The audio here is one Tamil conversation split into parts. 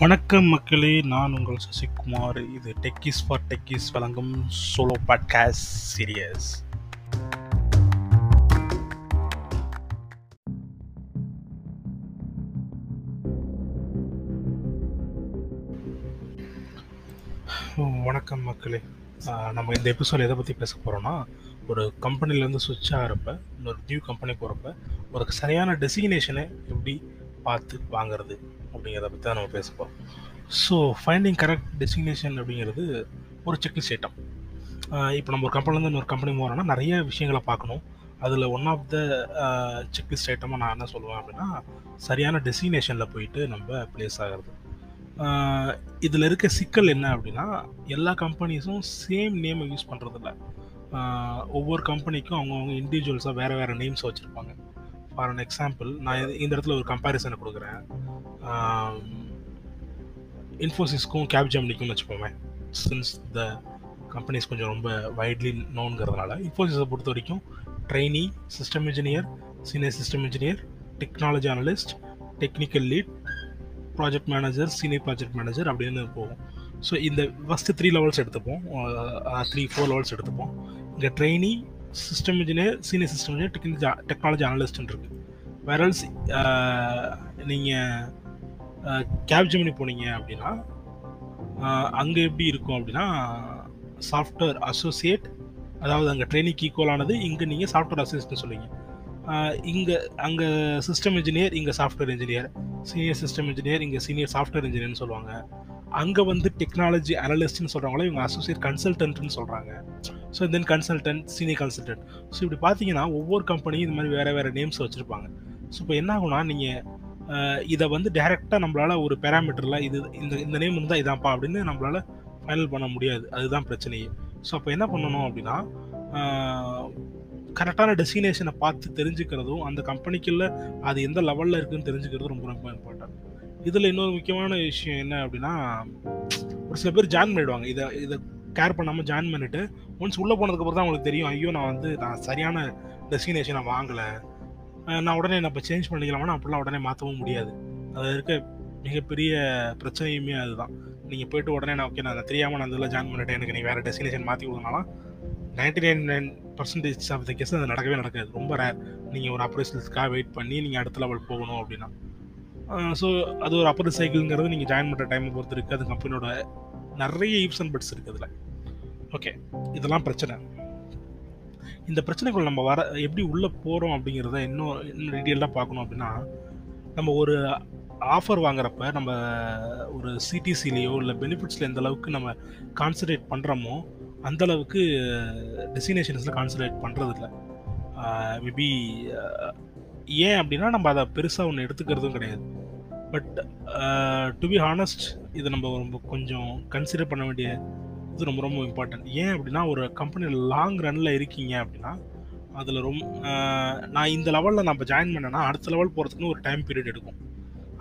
வணக்கம் மக்களே நான் உங்கள் சசிகுமார். இது டெக்கிஸ் ஃபார் டெக்கிஸ் வழங்கும் சோலோ பாட்காஸ்ட் சீரியஸ் வணக்கம் மக்களே. நம்ம இந்த எபிசோட் எதை பற்றி பேச போகிறோம்னா ஒரு கம்பெனிலேருந்து சுவிட்ச் ஆகிறப்ப இன்னொரு நியூ கம்பெனி போகிறப்ப ஒரு சரியான டெசிக்னேஷனை எப்படி பார்த்து வாங்கிறது? அப்படிங்கிறத பற்றி தான் நம்ம பேசப்போம் ஸோ ஃபைண்டிங் கரெக்ட் டெஸ்டினேஷன் அப்படிங்கிறது ஒரு செக்லிஸ்ட் ஐட்டம் இப்போ நம்ம ஒரு கம்பெனிலேருந்து இன்னொரு கம்பெனி போகிறோம்னா நிறைய விஷயங்களை பார்க்கணும். அதில் ஒன் ஆஃப் த செக்லிஸ்ட் ஐட்டமாக நான் என்ன சொல்லுவேன் அப்படின்னா சரியான டெஸ்டினேஷனில் போயிட்டு நம்ம ப்ளேஸ் ஆகிறது. இதில் இருக்க சிக்கல் என்ன அப்படின்னா எல்லா கம்பெனிஸும் சேம் நேமை யூஸ் பண்ணுறதில்ல ஒவ்வொரு கம்பெனிக்கும் அவங்கவுங்க இண்டிவிஜுவல்ஸாக வேறு வேறு நேம்ஸ் வச்சுருப்பாங்க. ஃபார் அன் எக்ஸாம்பிள் நான் இந்த இடத்துல ஒரு கம்பேரிசனை கொடுக்குறேன். இன்ஃபோசிஸ்க்கும் கேப் ஜெமினிக்கும்னு வச்சுப்போமே சின்ஸ் த கம்பெனிஸ் கொஞ்சம் ரொம்ப வைட்லி நோன்கிறதுனால இன்ஃபோசிஸை பொறுத்த வரைக்கும் trainee system engineer senior system engineer technology analyst technical lead project manager senior project manager அப்படின்னு போகும். ஸோ இந்த ஃபஸ்ட்டு த்ரீ லெவல்ஸ் எடுத்துப்போம். த்ரீ ஃபோர் லெவல்ஸ் எடுத்துப்போம். இங்கே trainee system engineer senior system engineer technology technology அனலிஸ்ட்னு இருக்குது வேரல்ஸ் நீங்கள் கேப்ஜமினி போனீங்க அப்படின்னா அங்கே எப்படி இருக்கும் அப்படின்னா சாஃப்ட்வேர் அசோசியேட் அதாவது அங்கே ட்ரைனிங் ஈக்குவலானது இங்கே நீங்கள் சாஃப்ட்வேர் அசோசியேட்னு சொல்லுவீங்க. இங்கே அங்கே சிஸ்டம் இன்ஜினியர் இங்கே software engineer senior system engineer இங்கே சீனியர் சாஃப்ட்வேர் இன்ஜினியர்னு சொல்லுவாங்க. அங்கே வந்து டெக்னாலஜி அனலிஸ்ட்னு சொல்கிறாங்களோ இவங்க அசோசியேட் கன்சல்டன்ட்னு சொல்கிறாங்க so then consultant senior consultant so இப்படி பார்த்தீங்கன்னா ஒவ்வொரு கம்பெனியும் இந்த மாதிரி வேறு வேறு நேம்ஸ் வச்சுருப்பாங்க. ஸோ இப்போ என்ன ஆகும்னா நீங்கள் இதை வந்து டைரெக்டாக நம்மளால் ஒரு பேராமீட்டரில் இது இந்த இந்த நேம் இருந்தால் இதான்ப்பா அப்படின்னு நம்மளால் ஃபைனல் பண்ண முடியாது. அதுதான் பிரச்சனையே. ஸோ அப்போ என்ன பண்ணணும் அப்படின்னா கரெக்டான டெஸ்டினேஷனை பார்த்து தெரிஞ்சுக்கிறதும் அந்த கம்பெனிக்குள்ளே அது எந்த லெவலில் இருக்குதுன்னு தெரிஞ்சுக்கிறது ரொம்ப ரொம்ப இம்பார்ட்டன்ட் இதில் இன்னொரு முக்கியமான விஷயம் என்ன அப்படின்னா ஒரு சில பேர் ஜாயின் பண்ணிடுவாங்க. இதை இதை கேர் பண்ணாமல் ஜாயின் பண்ணிவிட்டு ஒன்ஸ் உள்ளே போனதுக்கப்புறம் தான் அவங்களுக்கு தெரியும் ஐயோ நான் வந்து நான் சரியான டெஸ்டினேஷனை வாங்கலை. நான் உடனே நான் இப்போ சேஞ்ச் பண்ணிக்கலாமா அப்படிலாம் உடனே மாற்றவும் முடியாது. அதில் இருக்க மிகப்பெரிய பிரச்சனையுமே அதுதான். நீங்கள் போய்ட்டு உடனே நான் ஓகே நான் தெரியாமல் நான் இதில் ஜாயின் பண்ணிட்டேன். எனக்கு நீ வேறு டெஸ்டினேஷன் மாற்றி கொடுங்கனாலும் ninety nine nine percentage of the case அது நடக்கவே நடக்காது. ரொம்ப ரேர் நீங்கள் ஒரு அப்ரைசல்ஸ்க்காக வெயிட் பண்ணி நீங்கள் அடுத்த லெவல் போகணும் அப்படின்னா. ஸோ அது ஒரு அப்பர் சைக்கிள்ங்கிறது நீங்கள் ஜாயின் பண்ணுற டைமை பொறுத்து இருக்குது அது கம்பெனியோட நிறைய ஈப்ஸ் அண்ட் பட்ஸ் இருக்குது அதில். ஓகே இதெல்லாம் பிரச்சனை. இந்த பிரச்சனைகள் நம்ம வர எப்படி உள்ளே போகிறோம் அப்படிங்கிறத இன்னும் இன்னும் டீட்டெயிலாக பார்க்கணும் அப்படின்னா நம்ம ஒரு ஆஃபர் வாங்குறப்ப நம்ம ஒரு சிடிசிலேயோ இல்லை பெனிஃபிட்ஸில் எந்த அளவுக்கு நம்ம கான்சன்ட்ரேட் பண்ணுறோமோ அந்த அளவுக்கு டெஸ்டினேஷன்ஸில் கான்சன்ட்ரேட் பண்ணுறதில்ல மேபி ஏன் அப்படின்னா நம்ம அதை பெருசாக ஒன்று எடுத்துக்கிறதும் கிடையாது. பட் டு பி ஹானஸ்ட் இது நம்ம ரொம்ப கொஞ்சம் கன்சிடர் பண்ண வேண்டிய இது ரொம்ப ரொம்ப இம்பார்ட்டன்ட் ஏன் அப்படின்னா ஒரு கம்பெனியில் லாங் ரன்னில் இருக்கீங்க அப்படின்னா அதில் ரொம்ப நான் இந்த லெவலில் நம்ம ஜாயின் பண்ணேன்னா அடுத்த லெவல் போகிறதுக்குன்னு ஒரு டைம் பீரியட் எடுக்கும்.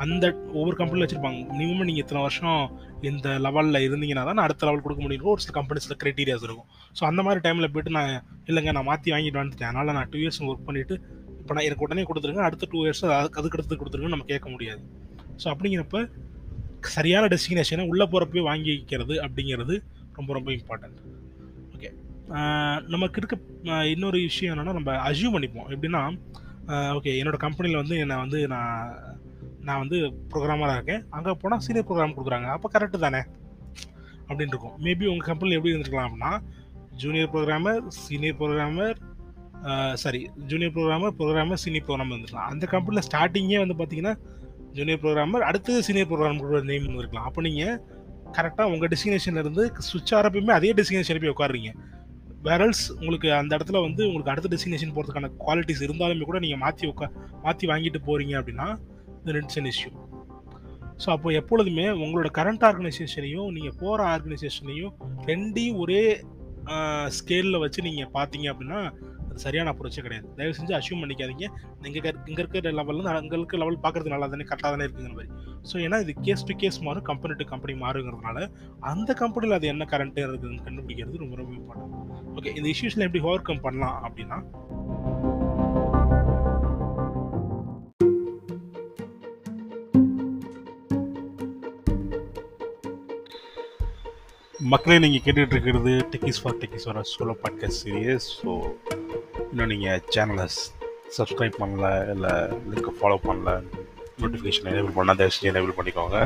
அந்த ஒவ்வொரு கம்பெனியில் வச்சுருப்பாங்க. மினிமம் நீங்கள் இத்தனை வருஷம் இந்த லெவலில் இருந்தீங்கன்னா தான் அடுத்த லெவல் கொடுக்க முடியும் ஒரு சில கம்பெனிஸில் க்ரைட்டீரியாஸ் இருக்கும். ஸோ அந்த மாதிரி டைமில் போயிட்டு நான் இல்லைங்க நான் மாற்றி வாங்கிட்டு வந்துட்டேன். அதனால் நான் டூ இயர்ஸ் ஒர்க் பண்ணிவிட்டு இப்போ நான் எனக்கு உடனே கொடுத்துருங்க அடுத்த டூ இயர்ஸ் அதுக்கு அடுத்து கொடுத்துருங்க நம்ம கேட்க முடியாது. ஸோ அப்படிங்கிறப்ப சரியான டெஸ்டினேஷனை உள்ளே போகிறப்பவே வாங்கி வைக்கிறது அப்படிங்கிறது ரொம்ப ரொம்ப இம்பார்ட்டன்ட் ஓகே நமக்கு இருக்க இன்னொரு விஷயம் என்னென்னா நம்ம அசியூம் பண்ணிப்போம். எப்படின்னா ஓகே என்னோட கம்பெனியில் வந்து என்னை வந்து நான் நான் வந்து ப்ரோக்ராமராக இருக்கேன். அங்கே போனால் சீனியர் ப்ரோக்ராம் கொடுக்குறாங்க. அப்போ கரெக்டு தானே? அப்படின்னு இருக்கும். மேபி உங்கள் கம்பெனியில் எப்படி இருந்திருக்கலாம் அப்படின்னா junior programmer senior programmer sorry junior programmer programmer senior programmer இருந்துருக்கலாம். அந்த கம்பெனியில் ஸ்டார்டிங்கே வந்து பார்த்தீங்கன்னா ஜூனியர் ப்ரோக்ராமர் அடுத்தது சீனியர் ப்ரோக்ராம் நேம் இருந்திருக்கலாம். அப்போ நீங்கள் கரெக்டாக உங்கள் டெஸ்டினேஷன்ல இருந்து சுவிட்ச் ஆரப்பையுமே அதே டெஸ்டினேஷன் போய் உட்காருங்க வேரல்ஸ் உங்களுக்கு அந்த இடத்துல வந்து உங்களுக்கு அடுத்த டெஸ்டினேஷன் போகிறதுக்கான குவாலிட்டிஸ் இருந்தாலுமே கூட நீங்கள் மாற்றி உட்கா மாற்றி வாங்கிட்டு போகிறீங்க அப்படின்னா இந்த இட்ஸ் அன் இஷ்யூ ஸோ அப்போ எப்பொழுதுமே உங்களோட கரண்ட் ஆர்கனைசேஷனையும் நீங்கள் போகிற ஆர்கனைசேஷனையும் ரெண்டையும் ஒரே ஸ்கேலில் வச்சு நீங்கள் பார்த்தீங்க அப்படின்னா அது சரியான அப்ரோச்சே கிடையாது. தயவு செஞ்சு அசியூம் பண்ணிக்காதீங்க. இங்கே இங்கே இருக்கிற லெவலில் அங்கே இருக்க லெவல் பார்க்குறது நல்லா தானே கரெக்டாக தானே இருக்குங்கிற மாதிரி. ஸோ ஏன்னா இது கேஸ் டு கேஸ் மாறும் கம்பெனி டு கம்பெனி மாறுங்கிறதுனால அந்த கம்பெனியில் அது என்ன கரண்ட்டு இருக்குதுன்னு கண்டுபிடிக்கிறது ரொம்ப ரொம்ப இம்பார்ட்டன்ட் ஓகே இந்த இஷ்யூஸில் எப்படி ஓவர் கம் பண்ணலாம் அப்படின்னா மக்களே நீங்கள் கேட்டுகிட்டு இருக்கிறது டெக்கிஸ் ஃபார் டெக்கிஸ் வர சோலோ பாட்காஸ்ட் சீரியஸ் ஸோ இன்னும் நீங்கள் சேனலை சப்ஸ்கிரைப் பண்ணல இல்லை லிங்க்கை ஃபாலோ பண்ணல நோட்டிஃபிகேஷன் எனேபிள் பண்ணால் தயவுசெய்து எனேபிள் பண்ணிக்கோங்க.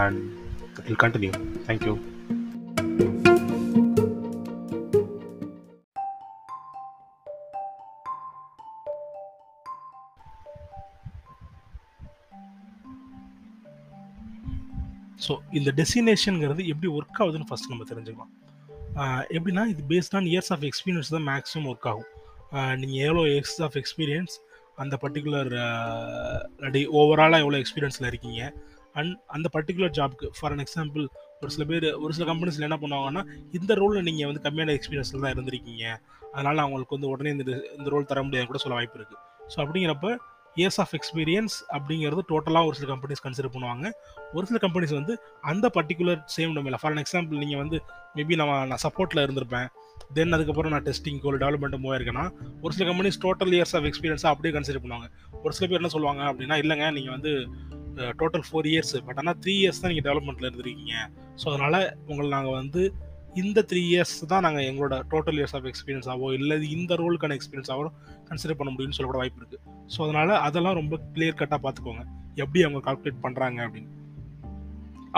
And it will continue thank you so இந்த டெஸ்டினேஷனுங்கிறது எப்படி ஒர்க் ஆகுதுன்னு ஃபஸ்ட் நம்ம தெரிஞ்சுக்கலாம். எப்படின்னா இது based on years of experience தான் மேக்ஸிமம் ஒர்க் ஆகும். நீங்கள் எவ்வளோ எக்ஸ் ஆஃப் எக்ஸ்பீரியன்ஸ் அந்த பர்டிகுலர் அடி ஓவராலாக எவ்வளோ எக்ஸ்பீரியன்ஸில் இருக்கீங்க? அண்ட் அந்த பர்டிகுலர் ஜாப்க்கு ஃபார் அன் எக்ஸாம்பிள் ஒரு சில பேர் ஒரு சில கம்பெனிஸில் என்ன பண்ணுவாங்கன்னா இந்த ரோலில் நீங்கள் வந்து கம்மியான எக்ஸ்பீரியன்ஸில் தான் இருந்திருக்கீங்க. அதனால் அவங்களுக்கு வந்து உடனே இந்த இந்த ரோல் தர முடியாது கூட சொல்ல வாய்ப்பு இருக்குது ஸோ அப்படிங்கிறப்ப இயர்ஸ் ஆஃப் எக்ஸ்பீரியன்ஸ் அப்படிங்கிறது டோட்டலாக ஒரு சில கம்பெனிஸ் கன்சிடர் பண்ணுவாங்க. ஒரு சில கம்பெனிஸ் வந்து அந்த பர்டிகுலர் சேம் டொமைனில் ஃபார் எக்ஸாம்பிள் நீங்கள் வந்து மேபி நான் நான் சப்போர்ட்டில் இருந்திருப்பேன். தென் அதுக்கப்புறம் நான் டெஸ்டிங்கோ இல்லை டெவலப்மெண்ட்டும் போயிருக்கேன்னா ஒரு சில கம்பெனிஸ் டோட்டல் இயர்ஸ் ஆஃப் எக்ஸ்பீரியன்ஸாக அப்படியே கன்சிடர் பண்ணுவாங்க. ஒரு சில பேர் என்ன சொல்லுவாங்க அப்படின்னா இல்லைங்க நீங்கள் வந்து டோட்டல் ஃபோர் இயர்ஸ் பட் ஆனால் த்ரீ இயர்ஸ் தான் நீங்கள் டெவலப்மெண்ட்டில் இருந்திருக்கீங்க. ஸோ அதனால் உங்களை நாங்கள் வந்து இந்த த்ரீ இயர்ஸ் தான் நாங்கள் எங்களோட டோட்டல் இயர்ஸ் ஆஃப் எக்ஸ்பீரியன்ஸ் ஆவோ இல்லை இந்த ரோலுக்கான எக்ஸ்பீரியன்ஸ் ஆவோ கன்சிடர் பண்ண முடியும்னு சொல்லக்கூட வாய்ப்பு இருக்குது ஸோ அதனால் அதெல்லாம் ரொம்ப கிளியர் கட்டாக பார்த்துக்கோங்க எப்படி அவங்க கால்குலேட் பண்ணுறாங்க அப்படின்னு.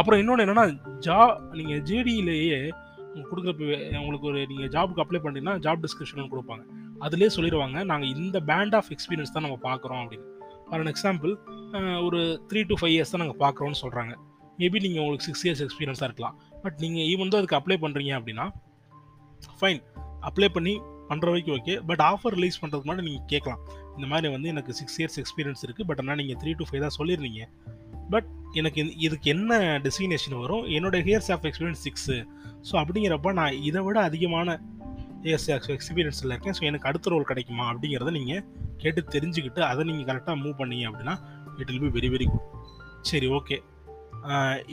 அப்புறம் இன்னொன்று என்னென்னா ஜா நீங்கள் ஜேடியிலேயே உங்களுக்கு கொடுக்குறப்ப உங்களுக்கு ஒரு நீங்கள் ஜாபுக்கு அப்ளை பண்ணிங்கன்னா ஜாப் டிஸ்கிரிப்ஷன் கொடுப்பாங்க. அதுலேயே சொல்லிடுவாங்க நாங்கள் இந்த பேண்ட் ஆஃப் எக்ஸ்பீரியன்ஸ் தான் நம்ம பார்க்குறோம் அப்படின்னு. ஃபார் அன் எக்ஸாம்பிள் ஒரு த்ரீ டு ஃபைவ் இயர்ஸ் தான் நாங்கள் பார்க்குறோன்னு சொல்கிறாங்க மேபி நீங்கள் உங்களுக்கு சிக்ஸ் இயர்ஸ் எக்ஸ்பீரியன்ஸாக இருக்கலாம். பட் நீங்கள் ஈவன் தான் அதுக்கு அப்ளை பண்ணுறீங்க அப்படின்னா ஃபைன் அப்ளை பண்ணி பண்ணுற வரைக்கும் ஓகே பட் ஆஃபர் ரிலீஸ் பண்ணுறதுக்கு முன்னாடி நீங்கள் கேட்கலாம். இந்த மாதிரி வந்து எனக்கு சிக்ஸ் இயர்ஸ் எக்ஸ்பீரியன்ஸ் இருக்குது பட் ஆனால் நீங்கள் த்ரீ டு ஃபைவ் தான் சொல்லியிருந்தீங்க பட் எனக்கு இதுக்கு என்ன டெசிக்னேஷன் வரும்? என்னோட years of experience six so அப்படிங்கிறப்ப நான் இதை விட அதிகமான ஹியர்ஸ் ஆஃப் எக்ஸ்பீரியன்ஸில் இருக்கேன். ஸோ எனக்கு அடுத்த ரோல் கிடைக்குமா அப்படிங்கிறத நீங்கள் கேட்டு தெரிஞ்சுக்கிட்டு அதை நீங்கள் கரெக்டாக மூவ் பண்ணீங்க அப்படின்னா it will be very very good சரி ஓகே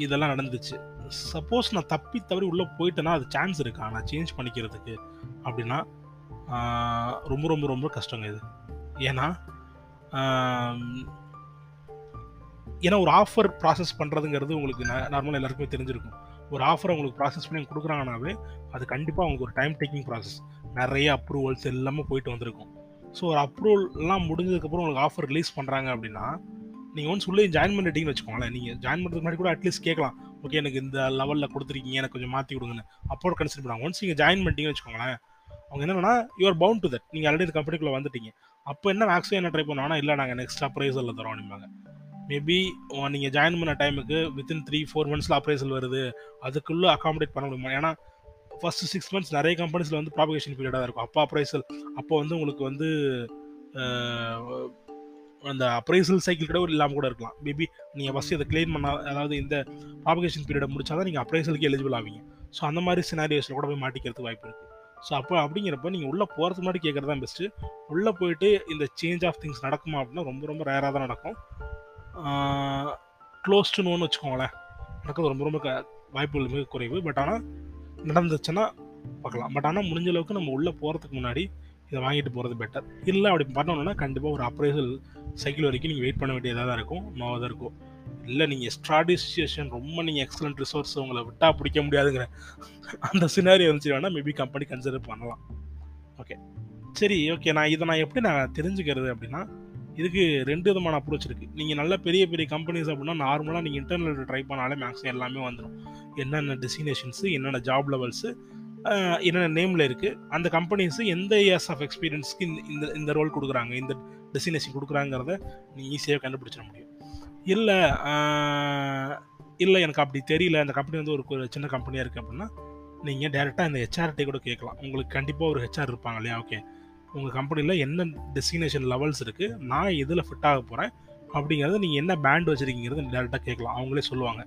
இதெல்லாம் நடந்துச்சு. சப்போஸ் நான் தப்பி தவறி உள்ளே போயிட்டேன்னா அது சான்ஸ் இருக்கா? நான் சேஞ்ச் பண்ணிக்கிறதுக்கு அப்படின்னா ரொம்ப ரொம்ப ரொம்ப கஷ்டங்க இது. ஏன்னா ஏன்னா ஒரு ஆஃபர் ப்ராசஸ் பண்ணுறதுங்கிறது உங்களுக்கு நார்மலாக எல்லாருக்குமே தெரிஞ்சிருக்கும். ஒரு ஆஃபரை உங்களுக்கு ப்ராசஸ் பண்ணி கொடுக்குறாங்கனாவே அது கண்டிப்பாக அவங்களுக்கு ஒரு டைம் டேக்கிங் ப்ராசஸ் நிறைய அப்ரூவல்ஸ் எல்லாமே போயிட்டு வந்திருக்கும். ஸோ ஒரு அப்ரூவல்லாம் முடிஞ்சதுக்கப்புறம் உங்களுக்கு ஆஃபர் ரிலீஸ் பண்ணுறாங்க அப்படின்னா நீங்கள் ஒன்ஸ் உள்ளே ஜாயின் பண்ணிட்டீங்கன்னு வச்சுக்கோங்களேன் நீங்கள் ஜாயின் பண்ணுறதுக்கு முன்னாடி கூட அட்லீஸ்ட் கேட்கலாம். ஓகே எனக்கு இந்த லெவலில் கொடுத்துருக்கீங்க எனக்கு கொஞ்சம் மாற்றி கொடுங்கன்னு. அப்போ கன்சிடர் பண்ணுவாங்க ஒன்ஸ் நீங்கள் ஜாயின் பண்ணிட்டீங்கன்னு வச்சுக்கோங்களேன் அவங்க என்னன்னா யூஆர் பவுண்ட் டு தட் நீங்கள் ஆல்ரெடி இந்த கம்பெனிக்குள்ளே வந்துட்டீங்க. அப்போ என்ன மேக்ஸிமம் என்ன ட்ரை பண்ணுவாங்கன்னா இல்லை நாங்கள் நெக்ஸ்ட் அப்ரைசலில் தரோம் அப்படிம்பாங்க. மேபி நீங்கள் ஜாயின் பண்ண டைமுக்கு வித்தின் த்ரீ ஃபோர் மந்த்ஸில் அப்ரைசல் வருது. அதுக்குள்ளே அகாமடேட் பண்ண முடியுமா? ஏன்னா ஃபஸ்ட்டு சிக்ஸ் மந்த்ஸ் நிறைய கம்பெனிஸில் வந்து ப்ராபகேஷன் பீரியடாக இருக்கும். அப்போ அப்ரைசல் அப்போ வந்து உங்களுக்கு வந்து அந்த அப்ரைசல் சைக்கிள் கூட இல்லாமல் கூட இருக்கலாம். மேபி நீங்கள் ஃபஸ்ட்டு இதை கிளைம் பண்ண அதாவது இந்த ப்ராபகேஷன் பீரியடை முடிச்சா தான் நீங்கள் அப்ரைசலுக்கு எலிஜிபிள் ஆவீங்க. ஸோ அந்த மாதிரி சினாரியோஸில் கூட போய் மாட்டிக்கிறதுக்கு வாய்ப்பு இருக்குது ஸோ அப்போ அப்படிங்கிறப்ப நீங்கள் உள்ளே போகிறதுக்கு முன்னாடி கேட்குறது தான் பெஸ்ட்டு உள்ளே போயிட்டு இந்த சேஞ்ச் ஆஃப் திங்ஸ் நடக்குமா அப்படின்னா ரொம்ப ரொம்ப ரேராக தான் நடக்கும். க்ளோஸ் டு நோன்னு வச்சுக்கோங்களேன். நடக்கிறது ரொம்ப ரொம்ப க வாய்ப்புகள் மிக குறைவு. பட் ஆனால் நடந்துச்சுன்னா பார்க்கலாம். பட் ஆனால் முடிஞ்ச அளவுக்கு நம்ம உள்ளே போகிறதுக்கு முன்னாடி இதை வாங்கிட்டு போகிறது பெட்டர் இல்லை அப்படி பண்ணணும்னா கண்டிப்பாக ஒரு அப்ரைசல் சைக்கிள் வரைக்கும் நீங்கள் வெயிட் பண்ண வேண்டியதாக தான் இருக்கும். நோவாக தான் இருக்கும் இல்லை நீங்கள் எக்ஸ்ட்ராடிசியேஷன் ரொம்ப நீங்கள் எக்ஸலண்ட் ரிசோர்ஸ் உங்களை விட்டால் பிடிக்க முடியாதுங்கிற அந்த சினாரி வந்துச்சு வேணால் மேபி கம்பெனி கன்சிடர் பண்ணலாம். ஓகே சரி ஓகே நான் இதை நான் எப்படி நான் தெரிஞ்சுக்கிறது அப்படின்னா இதுக்கு ரெண்டு விதமான அப்ரோச் இருக்குது நீங்கள் நல்ல பெரிய பெரிய கம்பெனிஸ் அப்படின்னா நார்மலாக நீங்கள் இன்டர்நெட்டில் ட்ரை பண்ணாலே மேக்ஸிமம் எல்லாமே வந்துடும் என்னென்ன டெஸ்டினேஷன்ஸு என்னென்ன ஜாப் லெவல்ஸு என்னென்ன நேமில் இருக்குது அந்த கம்பெனிஸு எந்த இயர்ஸ் ஆஃப் எக்ஸ்பீரியன்ஸ்க்கு இந்த இந்த ரோல் கொடுக்குறாங்க? இந்த டெஸ்டினேஷன் கொடுக்குறாங்கிறத நீங்கள் ஈஸியாக கண்டுபிடிச்சிட முடியும். இல்லை இல்லை எனக்கு அப்படி தெரியல. அந்த கம்பெனி வந்து ஒரு சின்ன கம்பெனியாக இருக்குது அப்படின்னா நீங்கள் டேரெக்டாக இந்த ஹெச்ஆர்டி கூட கேட்கலாம். உங்களுக்கு கண்டிப்பாக ஒரு ஹெச்ஆர் இருப்பாங்க இல்லையா? ஓகே உங்கள் கம்பெனியில் என்ன டெஸ்டினேஷன் லெவல்ஸ் இருக்குது நான் இதில் ஃபிட் ஆக போகிறேன் அப்படிங்கிறத நீங்கள் என்ன பேண்ட் வச்சுருக்கீங்கிறத டேரெக்டாக கேட்கலாம். அவங்களே சொல்லுவாங்க.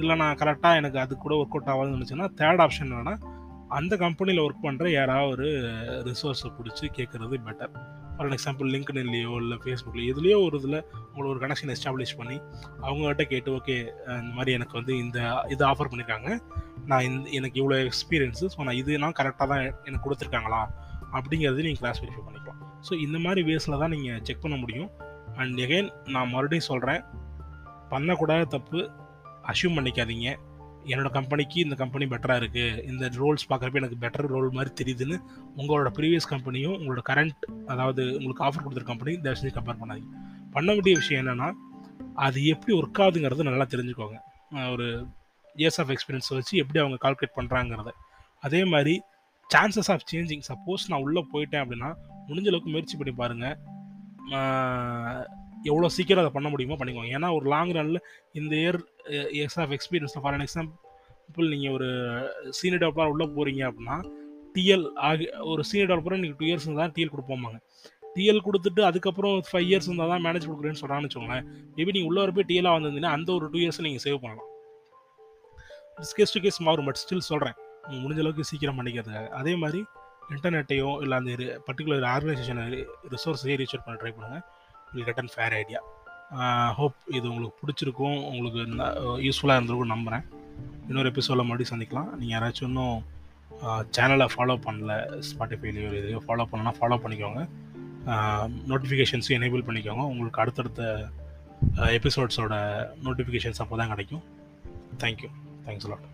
இல்லை நான் கரெக்டாக எனக்கு அது கூட ஒர்க் அவுட் ஆகாதுன்னு நினச்சேன்னா தேர்ட் ஆப்ஷன் வேணால் அந்த கம்பெனியில் ஒர்க் பண்ணுற யாராவது ஒரு ரிசோர்ஸை பிடிச்சி கேட்குறது பெட்டர் ஃபார் எக்ஸாம்பிள் லிங்க்டின்லையோ இல்லை ஃபேஸ்புக்லையோ எதுலேயோ ஒரு இதில் உங்களுக்கு ஒரு கனெக்ஷன் எஸ்டாப்ளிஷ் பண்ணி அவங்ககிட்ட கேட்டு ஓகே இந்த மாதிரி எனக்கு வந்து இந்த இது ஆஃபர் பண்ணியிருக்காங்க நான் இந்த எனக்கு இவ்வளோ எக்ஸ்பீரியன்ஸு ஸோ நான் இது நான் கரெக்டாக தான் எனக்கு கொடுத்துருக்காங்களா? அப்படிங்கிறது நீங்கள் கிளாஸ் வெரிஃபை பண்ணிக்கலாம். ஸோ இந்த மாதிரி வேஸில் தான் நீங்கள் செக் பண்ண முடியும். அண்ட் எகைன் நான் மறுபடியும் சொல்கிறேன் பண்ணக்கூடாத தப்பு அஷ்யூம் பண்ணிக்காதீங்க. என்னோட கம்பெனிக்கு இந்த கம்பெனி பெட்டராக இருக்குது இந்த ரோல்ஸ் பார்க்குறப்ப எனக்கு பெட்டர் ரோல் மாதிரி தெரியுதுன்னு உங்களோட ப்ரீவியஸ் கம்பெனியும் உங்களோட கரண்ட் அதாவது உங்களுக்கு ஆஃபர் கொடுத்துரு கம்பெனி தயவு செஞ்சு கம்பேர் பண்ணாதீங்க. பண்ண வேண்டிய விஷயம் என்னென்னா அது எப்படி ஒர்க் ஆகுதுங்கிறது நல்லா தெரிஞ்சுக்கோங்க. ஒரு இயர்ஸ் ஆஃப் எக்ஸ்பீரியன்ஸ் வச்சு எப்படி அவங்க கால்குலேட் பண்ணுறாங்கிறத அதே மாதிரி சான்சஸ் ஆஃப் சேஞ்சிங் சப்போஸ் நான் உள்ளே போயிட்டேன் அப்படின்னா முடிஞ்ச அளவுக்கு முயற்சி பண்ணி பாருங்கள் எவ்வளோ சீக்கிரம் அதை பண்ண முடியுமோ பண்ணிக்கோங்க. ஏன்னா ஒரு லாங் ரனில் இந்த year years of experience for an example நீங்கள் ஒரு சீனியர் டெவலப்பராக உள்ளே போகிறீங்க அப்படின்னா டிஎல் ஆகி ஒரு சீனியர் டெவலப்பராக நீங்கள் டூ இயர்ஸ் இருந்தால் டிஎல் கொடுப்போமாங்க டிஎல் கொடுத்துட்டு அதுக்கப்புறம் ஃபைவ் இயர்ஸ் இருந்தால் தான் மேனேஜ் கொடுக்குறேன்னு சொல்கிறான்னு வச்சுக்கோங்களேன். மேபி நீங்கள் உள்ளே போய் டிஎலாக வந்திருந்தீங்கன்னா அந்த ஒரு டூ இயர்ஸ் நீங்கள் சேவ் பண்ணலாம். கேஸ் டு கேஸ் மாறும் பட் ஸ்டில் சொல்கிறேன் முடிஞ்ச அளவுக்கு சீக்கிரம் பண்ணிக்கிறதுக்காக. அதே மாதிரி இன்டர்நெட்டையோ இல்லை அந்த பர்டிகுலர் ஆர்கனைசேஷனை ரிசோர்ஸையோ ரீச் அவுட் பண்ண ட்ரை பண்ணுங்கள் will get and fair idea hope இது உங்களுக்கு பிடிச்சிருக்கும் உங்களுக்கு யூஸ்ஃபுல்லாக uh, இருந்திருக்கும் நம்புகிறேன் இன்னொரு எபிசோடில் மறுபடியும் சந்திக்கலாம். நீங்கள் யாராச்சும் இன்னும் uh, சேனலை ஃபாலோ பண்ணல ஸ்பாட்டிஃபைலையோ இதையோ ஃபாலோ பண்ணலாம் ஃபாலோ பண்ணிக்கோங்க. Uh, நோட்டிஃபிகேஷன்ஸையும் எனேபிள் பண்ணிக்கோங்க. உங்களுக்கு அடுத்தடுத்த எபிசோட்ஸோட நோட்டிஃபிகேஷன்ஸ் அப்போ தான் கிடைக்கும். Thank you thanks lot